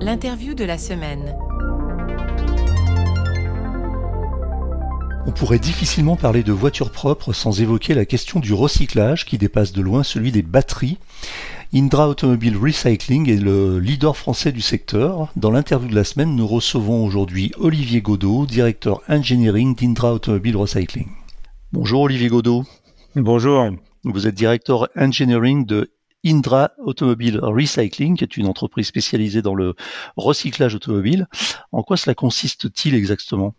L'interview de la semaine. On pourrait difficilement parler de voitures propres sans évoquer la question du recyclage qui dépasse de loin celui des batteries. Indra Automobile Recycling est le leader français du secteur. Dans l'interview de la semaine, nous recevons aujourd'hui Olivier Godot, directeur engineering d'Indra Automobile Recycling. Bonjour Olivier Godot. Bonjour. Vous êtes directeur engineering de Indra Automobile Recycling, qui est une entreprise spécialisée dans le recyclage automobile. En quoi cela consiste-t-il exactement?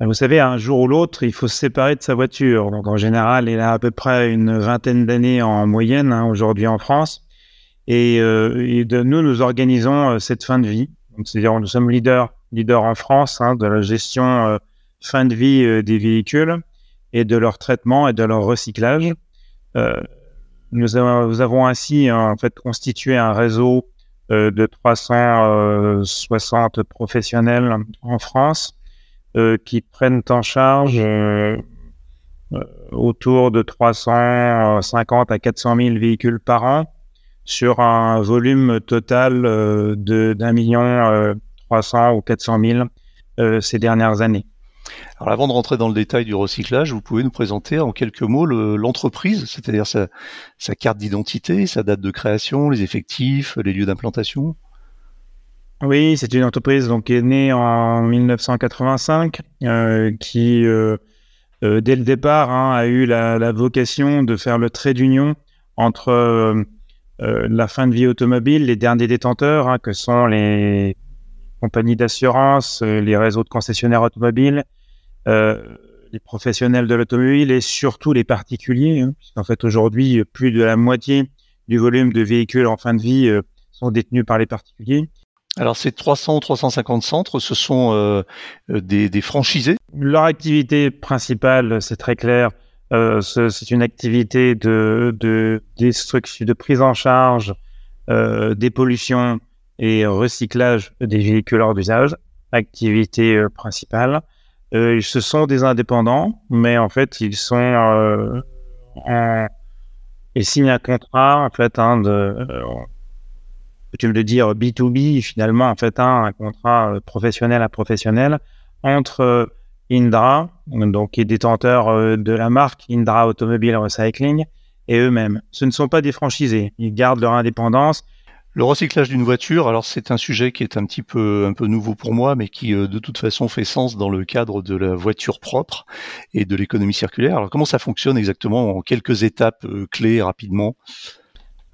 Ben, vous savez, un jour ou l'autre, il faut se séparer de sa voiture. Donc, en général, il a à peu près une vingtaine d'années en moyenne hein, aujourd'hui en France. Et, euh, nous, nous organisons euh, cette fin de vie. C'est-à-dire, nous sommes leaders, leaders en France hein, de la gestion euh, fin de vie des véhicules et de leur traitement et de leur recyclage. Nous avons, ainsi en fait constitué un réseau de 360 professionnels en France euh, qui prennent en charge euh, euh, autour de 350 à 400 000 véhicules par an sur un volume total de d'un million 300 ou 400 000 ces dernières années. Alors avant de rentrer dans le détail du recyclage, vous pouvez nous présenter en quelques mots l'entreprise, c'est-à-dire sa, carte d'identité, sa date de création, les effectifs, les lieux d'implantation. Oui, c'est une entreprise donc, qui est née en 1985, euh, qui, euh, euh, dès le départ, hein, a eu la, vocation de faire le trait d'union entre la fin de vie automobile, les derniers détenteurs, hein, que sont les compagnies d'assurance, les réseaux de concessionnaires automobiles, les professionnels de l'automobile et surtout les particuliers, hein, puisqu'en fait aujourd'hui, plus de la moitié du volume de véhicules en fin de vie sont détenus par les particuliers. Alors ces 300 ou 350 centres, ce sont euh, euh, des, franchisés? Leur activité principale, c'est très clair, euh, c'est une activité de, de destruction, de prise en charge des pollutions et recyclage des véhicules hors d'usage, activité principale. ce sont des indépendants, mais en fait, ils sont en, ils signent un contrat en fait hein, de tu me le dire B2B, finalement, en fait, un contrat euh, professionnel à professionnel entre euh, Indra, donc qui est détenteur euh, de la marque Indra Automobile Recycling, et eux-mêmes. Ce ne sont pas des franchisés, ils gardent leur indépendance. Le recyclage d'une voiture, alors c'est un sujet qui est un petit peu un peu nouveau pour moi, mais qui de toute façon fait sens dans le cadre de la voiture propre et de l'économie circulaire. Alors comment ça fonctionne exactement en quelques étapes clés rapidement?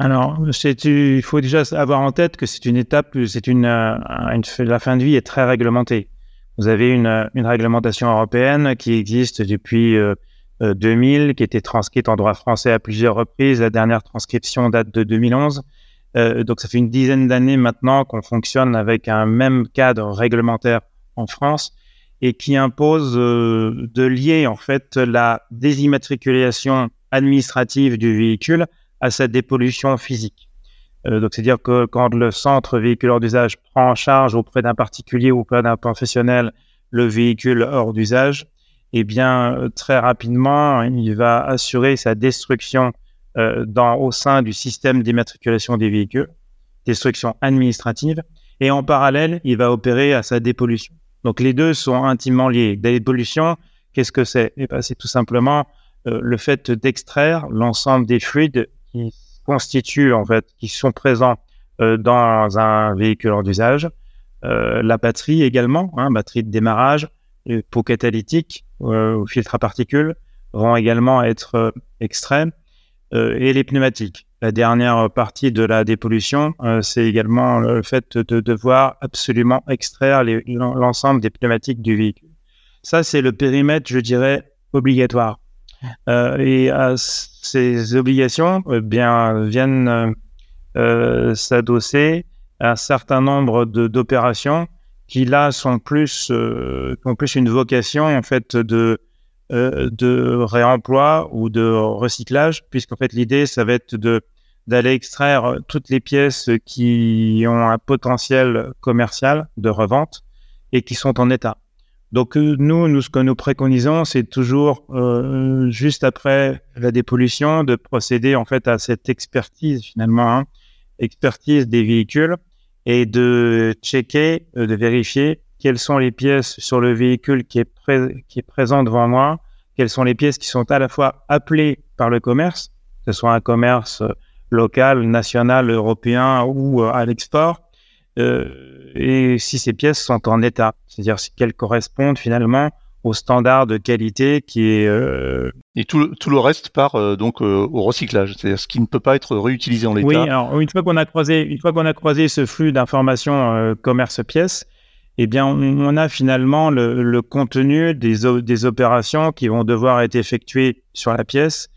Alors, il faut déjà avoir en tête que c'est une étape, c'est une, euh, la fin de vie est très réglementée. Vous avez une, une réglementation européenne qui existe depuis 2000, euh, euh, qui a été transcrite en droit français à plusieurs reprises. La dernière transcription date de 2011. Euh, donc, ça fait une dizaine d'années maintenant qu'on fonctionne avec un même cadre réglementaire en France et qui impose de lier en fait la désimmatriculation administrative du véhicule à sa dépollution physique. Euh, donc, c'est-à-dire que quand le centre véhicule hors d'usage prend en charge auprès d'un particulier ou auprès d'un professionnel le véhicule hors d'usage, eh bien, euh, très rapidement, il va assurer sa destruction euh, dans, au sein du système d'immatriculation des véhicules, destruction administrative, et en parallèle, il va opérer à sa dépollution. Donc, les deux sont intimement liés. La dépollution, qu'est-ce que c'est? Eh ben, C'est tout simplement euh, le fait d'extraire l'ensemble des fluides qui constituent, en fait, qui sont présents euh, dans un véhicule hors d'usage. La batterie également, hein, batterie de démarrage, euh, ou filtres à particules vont également être extraits et les pneumatiques. La dernière partie de la dépollution, c'est également le fait de devoir absolument extraire l'ensemble des pneumatiques du véhicule. Ça, c'est le périmètre, je dirais, obligatoire. Euh, et ces obligations euh, bien, viennent euh, s'adosser à un certain nombre d'opérations qui là sont plus, ont plus une vocation en fait de, de réemploi ou de recyclage, puisqu'en fait l'idée ça va être de d'aller extraire toutes les pièces qui ont un potentiel commercial de revente et qui sont en état. Donc euh, nous, nous, ce que nous préconisons, c'est toujours euh, juste après la dépollution de procéder en fait à cette expertise finalement, hein, expertise des véhicules et de checker, de vérifier quelles sont les pièces sur le véhicule qui est, qui est présent devant moi, quelles sont les pièces qui sont à la fois appelées par le commerce, que ce soit un commerce local, national, européen ou à l'export, et si ces pièces sont en état, c'est-à-dire si qu'elles correspondent finalement au standard de qualité qui est. Euh, Et tout, tout, le reste part euh, donc euh, au recyclage, c'est-à-dire ce qui ne peut pas être réutilisé en l'état. Oui, alors une fois qu'on a croisé, une fois qu'on a croisé ce flux d'informations commerce pièces, eh bien on, a finalement le, contenu des, des, opérations qui vont devoir être effectuées sur la pièce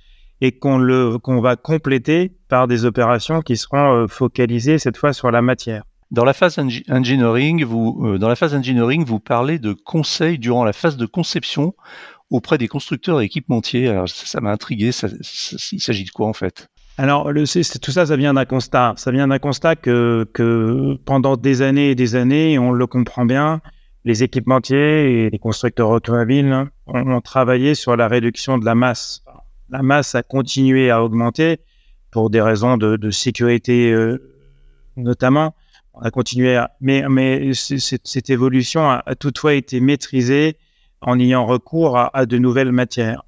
et qu'on le qu'on va compléter par des opérations qui seront focalisées cette fois sur la matière. Dans la phase engineering, vous, euh, dans la phase engineering, vous parlez de conseils durant la phase de conception auprès des constructeurs et équipementiers. Alors ça m'a intrigué. Il s'agit de quoi en fait? Alors, tout ça, ça vient d'un constat. Ça vient d'un constat que, pendant des années et des années, on le comprend bien, les équipementiers et les constructeurs automobiles ont, travaillé sur la réduction de la masse. La masse a continué à augmenter pour des raisons de, sécurité euh, notamment, on a continué à... Mais, cette évolution a, toutefois été maîtrisée en ayant recours à, de nouvelles matières.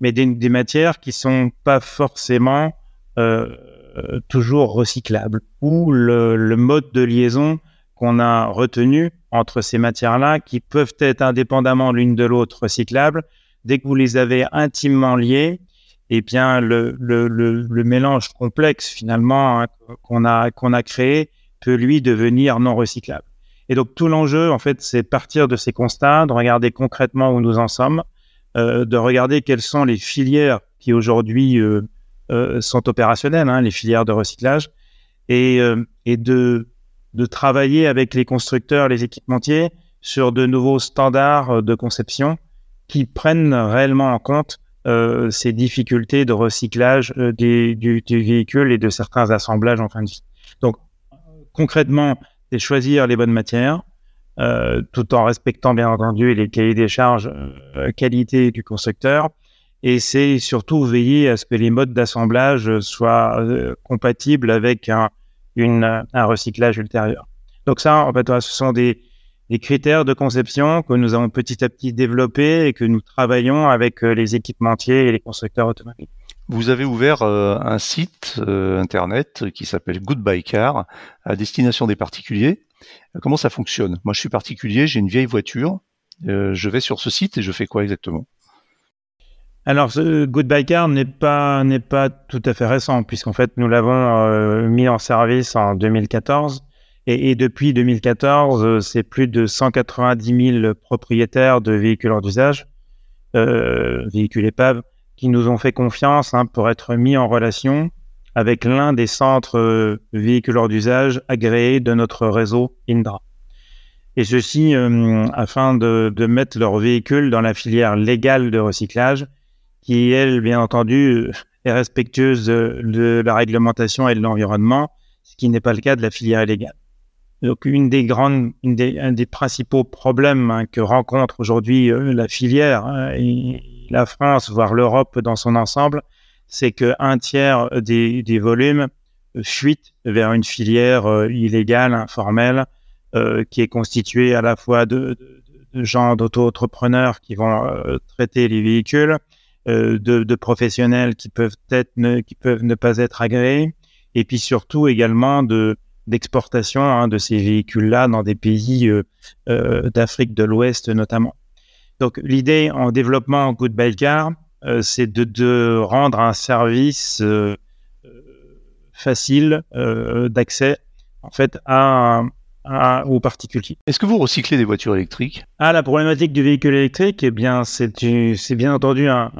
Mais des, des, matières qui sont pas forcément toujours recyclables. Ou le, mode de liaison qu'on a retenu entre ces matières-là, qui peuvent être indépendamment l'une de l'autre recyclables, dès que vous les avez intimement liées, eh bien, le, mélange complexe finalement hein, qu'on a, qu'on a créé peut lui devenir non recyclable. Et donc tout l'enjeu, en fait, c'est partir de ces constats, de regarder concrètement où nous en sommes, euh, de regarder quelles sont les filières qui aujourd'hui euh, euh, sont opérationnelles, hein, les filières de recyclage, et, euh, de, travailler avec les constructeurs, les équipementiers sur de nouveaux standards de conception qui prennent réellement en compte euh, ces difficultés de recyclage des, du, véhicule et de certains assemblages en fin de vie. Donc, concrètement, c'est choisir les bonnes matières, euh, tout en respectant bien entendu les cahiers des charges euh, qualité du constructeur. Et c'est surtout veiller à ce que les modes d'assemblage soient euh, compatibles avec un, une, un recyclage ultérieur. Donc ça, en fait, ce sont des, critères de conception que nous avons petit à petit développés et que nous travaillons avec euh, les équipementiers et les constructeurs automobiles. Vous avez ouvert euh, un site internet qui s'appelle Goodbye Car à destination des particuliers. Comment ça fonctionne? Moi, je suis particulier, j'ai une vieille voiture. je vais sur ce site et je fais quoi exactement? Alors, ce Goodbye Car n'est pas n'est pas tout à fait récent puisqu'en fait nous l'avons mis en service en 2014 et, et depuis 2014 c'est plus de 190 000 propriétaires de véhicules en usage, véhicules épaves qui nous ont fait confiance hein, pour être mis en relation avec l'un des centres euh, véhiculeurs d'usage agréés de notre réseau Indra. Et ceci euh, afin de, de, mettre leurs véhicules dans la filière légale de recyclage, qui, elle, bien entendu, est respectueuse de, la réglementation et de l'environnement, ce qui n'est pas le cas de la filière illégale. Donc, une des grandes, une des, un des principaux problèmes hein, que rencontre aujourd'hui euh, la filière hein, et, la France, voire l'Europe dans son ensemble, c'est qu'un tiers des, des, volumes fuitent vers une filière euh, illégale, informelle, euh, qui est constituée à la fois de, de, de gens d'auto-entrepreneurs qui vont traiter les véhicules, de, de, professionnels qui peuvent, être ne, qui peuvent ne pas être agréés, et puis surtout également de d'exportation hein, de ces véhicules-là dans des pays euh, d'Afrique de l'Ouest notamment. Donc l'idée en développement en Goodbye Car, euh, c'est de, de, rendre un service euh, euh facile euh, d'accès en fait à, à, aux particuliers. Est-ce que vous recyclez des voitures électriques? Ah, la problématique du véhicule électrique, eh bien, c'est bien entendu un,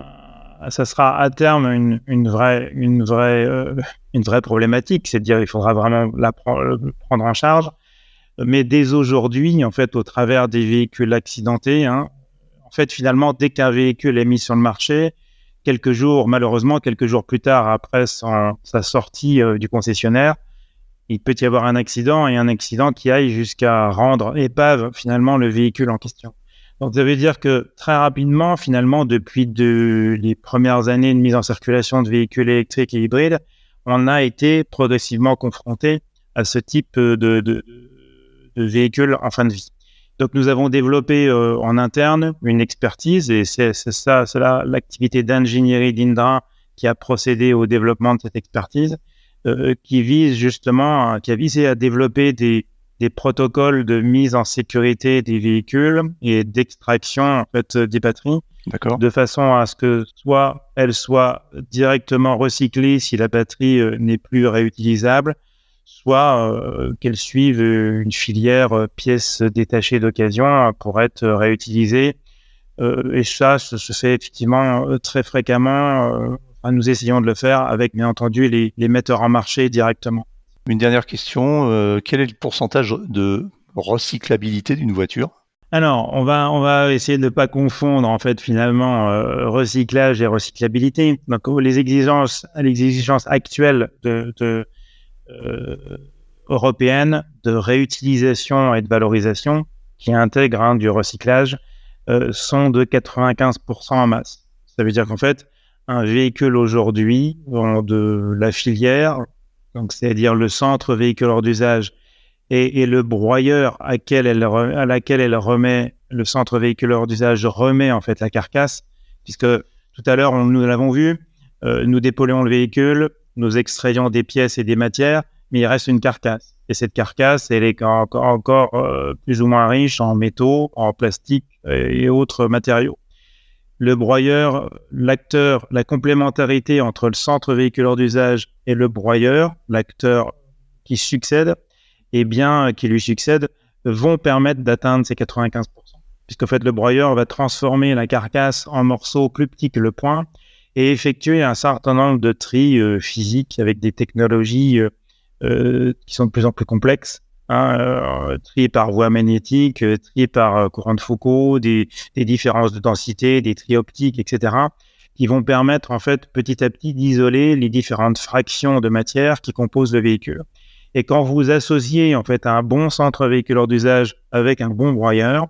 ça sera à terme une, vraie, une vraie, euh, une vraie problématique. C'est-à-dire, il faudra vraiment la prendre en charge. Mais dès aujourd'hui, en fait, au travers des véhicules accidentés, hein, en fait, finalement, dès qu'un véhicule est mis sur le marché, quelques jours, malheureusement, quelques jours plus tard, après sa sortie euh, du concessionnaire, il peut y avoir un accident et un accident qui aille jusqu'à rendre épave finalement le véhicule en question. Donc, ça veut dire que très rapidement, finalement, depuis de, les premières années de mise en circulation de véhicules électriques et hybrides, on a été progressivement confronté à ce type de, de, véhicules en fin de vie. Donc nous avons développé euh, en interne une expertise et c'est ça, c'est l'activité d'ingénierie d'Indra qui a procédé au développement de cette expertise, euh, qui vise justement, qui a visé à développer des, des protocoles de mise en sécurité des véhicules et d'extraction en fait des batteries, de façon à ce que soit elles soient directement recyclées si la batterie euh, n'est plus réutilisable, soit euh, qu'elles suivent une filière euh, pièces détachées d'occasion pour être réutilisées. et ça, ça se fait effectivement très fréquemment. nous essayons de le faire avec, bien entendu, les, les metteurs en marché directement. Une dernière question, euh, quel est le pourcentage de recyclabilité d'une voiture? Alors, on va, on va essayer de ne pas confondre en fait finalement euh, recyclage et recyclabilité. Donc, les exigences, les exigences actuelles de, de euh, européennes de réutilisation et de valorisation qui intègrent hein, du recyclage sont de 95% en masse. Ça veut dire qu'en fait, un véhicule aujourd'hui de la filière donc c'est-à-dire le centre véhiculeur d'usage et, le broyeur à, laquelle elle remet le centre véhiculeur d'usage remet en fait la carcasse, puisque tout à l'heure nous l'avons vu, euh, nous dépolluons le véhicule, nous extrayons des pièces et des matières, mais il reste une carcasse. Et cette carcasse, elle est encore, euh, plus ou moins riche en métaux, en plastique et autres matériaux le broyeur, l'acteur, la complémentarité entre le centre véhiculaire d'usage et le broyeur, l'acteur qui succède, et bien, qui lui succède, vont permettre d'atteindre ces 95%. Puisqu'en fait, le broyeur va transformer la carcasse en morceaux plus petits que le point et effectuer un certain nombre de tri euh, physiques avec des technologies euh, euh, qui sont de plus en plus complexes hein, euh, triés par voie magnétique, euh, triés par euh, courant de Foucault, des, des, différences de densité, des tri optiques, etc., qui vont permettre en fait petit à petit d'isoler les différentes fractions de matière qui composent le véhicule. Et quand vous associez en fait un bon centre véhiculaire d'usage avec un bon broyeur,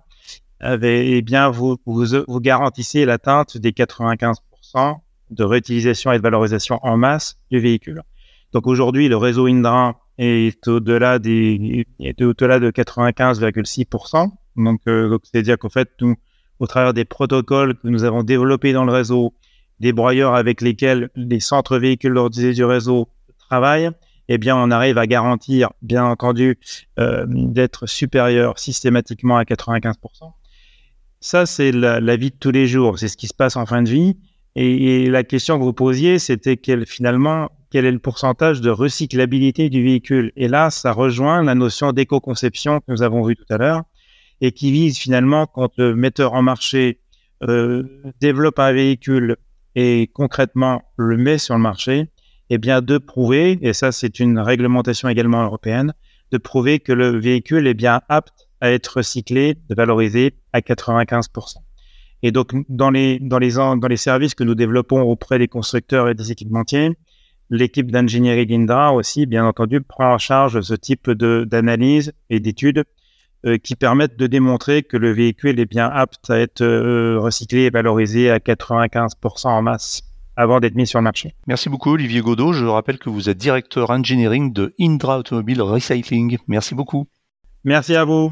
eh bien vous, vous, vous garantissez l'atteinte des 95% de réutilisation et de valorisation en masse du véhicule. Donc aujourd'hui, le réseau Indra est au-delà de 95,6%. Donc, euh, c'est-à-dire qu'en fait, nous, au travers des protocoles que nous avons développés dans le réseau, des broyeurs avec lesquels les centres véhicules du réseau travaillent, eh bien, on arrive à garantir, bien entendu, euh, d'être supérieur systématiquement à 95%. Ça, c'est la, vie de tous les jours. C'est ce qui se passe en fin de vie. Et, et la question que vous posiez, c'était quel, finalement, quel est le pourcentage de recyclabilité du véhicule. Et là, ça rejoint la notion d'éco-conception que nous avons vue tout à l'heure et qui vise finalement quand le metteur en marché euh, développe un véhicule et concrètement le met sur le marché, eh bien de prouver, et ça c'est une réglementation également européenne, de prouver que le véhicule est bien apte à être recyclé, de valoriser à 95%. Et donc dans les, dans les, dans les services que nous développons auprès des constructeurs et des équipementiers, L'équipe d'ingénierie d'Indra aussi, bien entendu, prend en charge ce type d'analyse et d'études euh, qui permettent de démontrer que le véhicule est bien apte à être euh, recyclé et valorisé à 95% en masse avant d'être mis sur le marché. Merci beaucoup Olivier Godot. Je rappelle que vous êtes directeur engineering de Indra Automobile Recycling. Merci beaucoup. Merci à vous.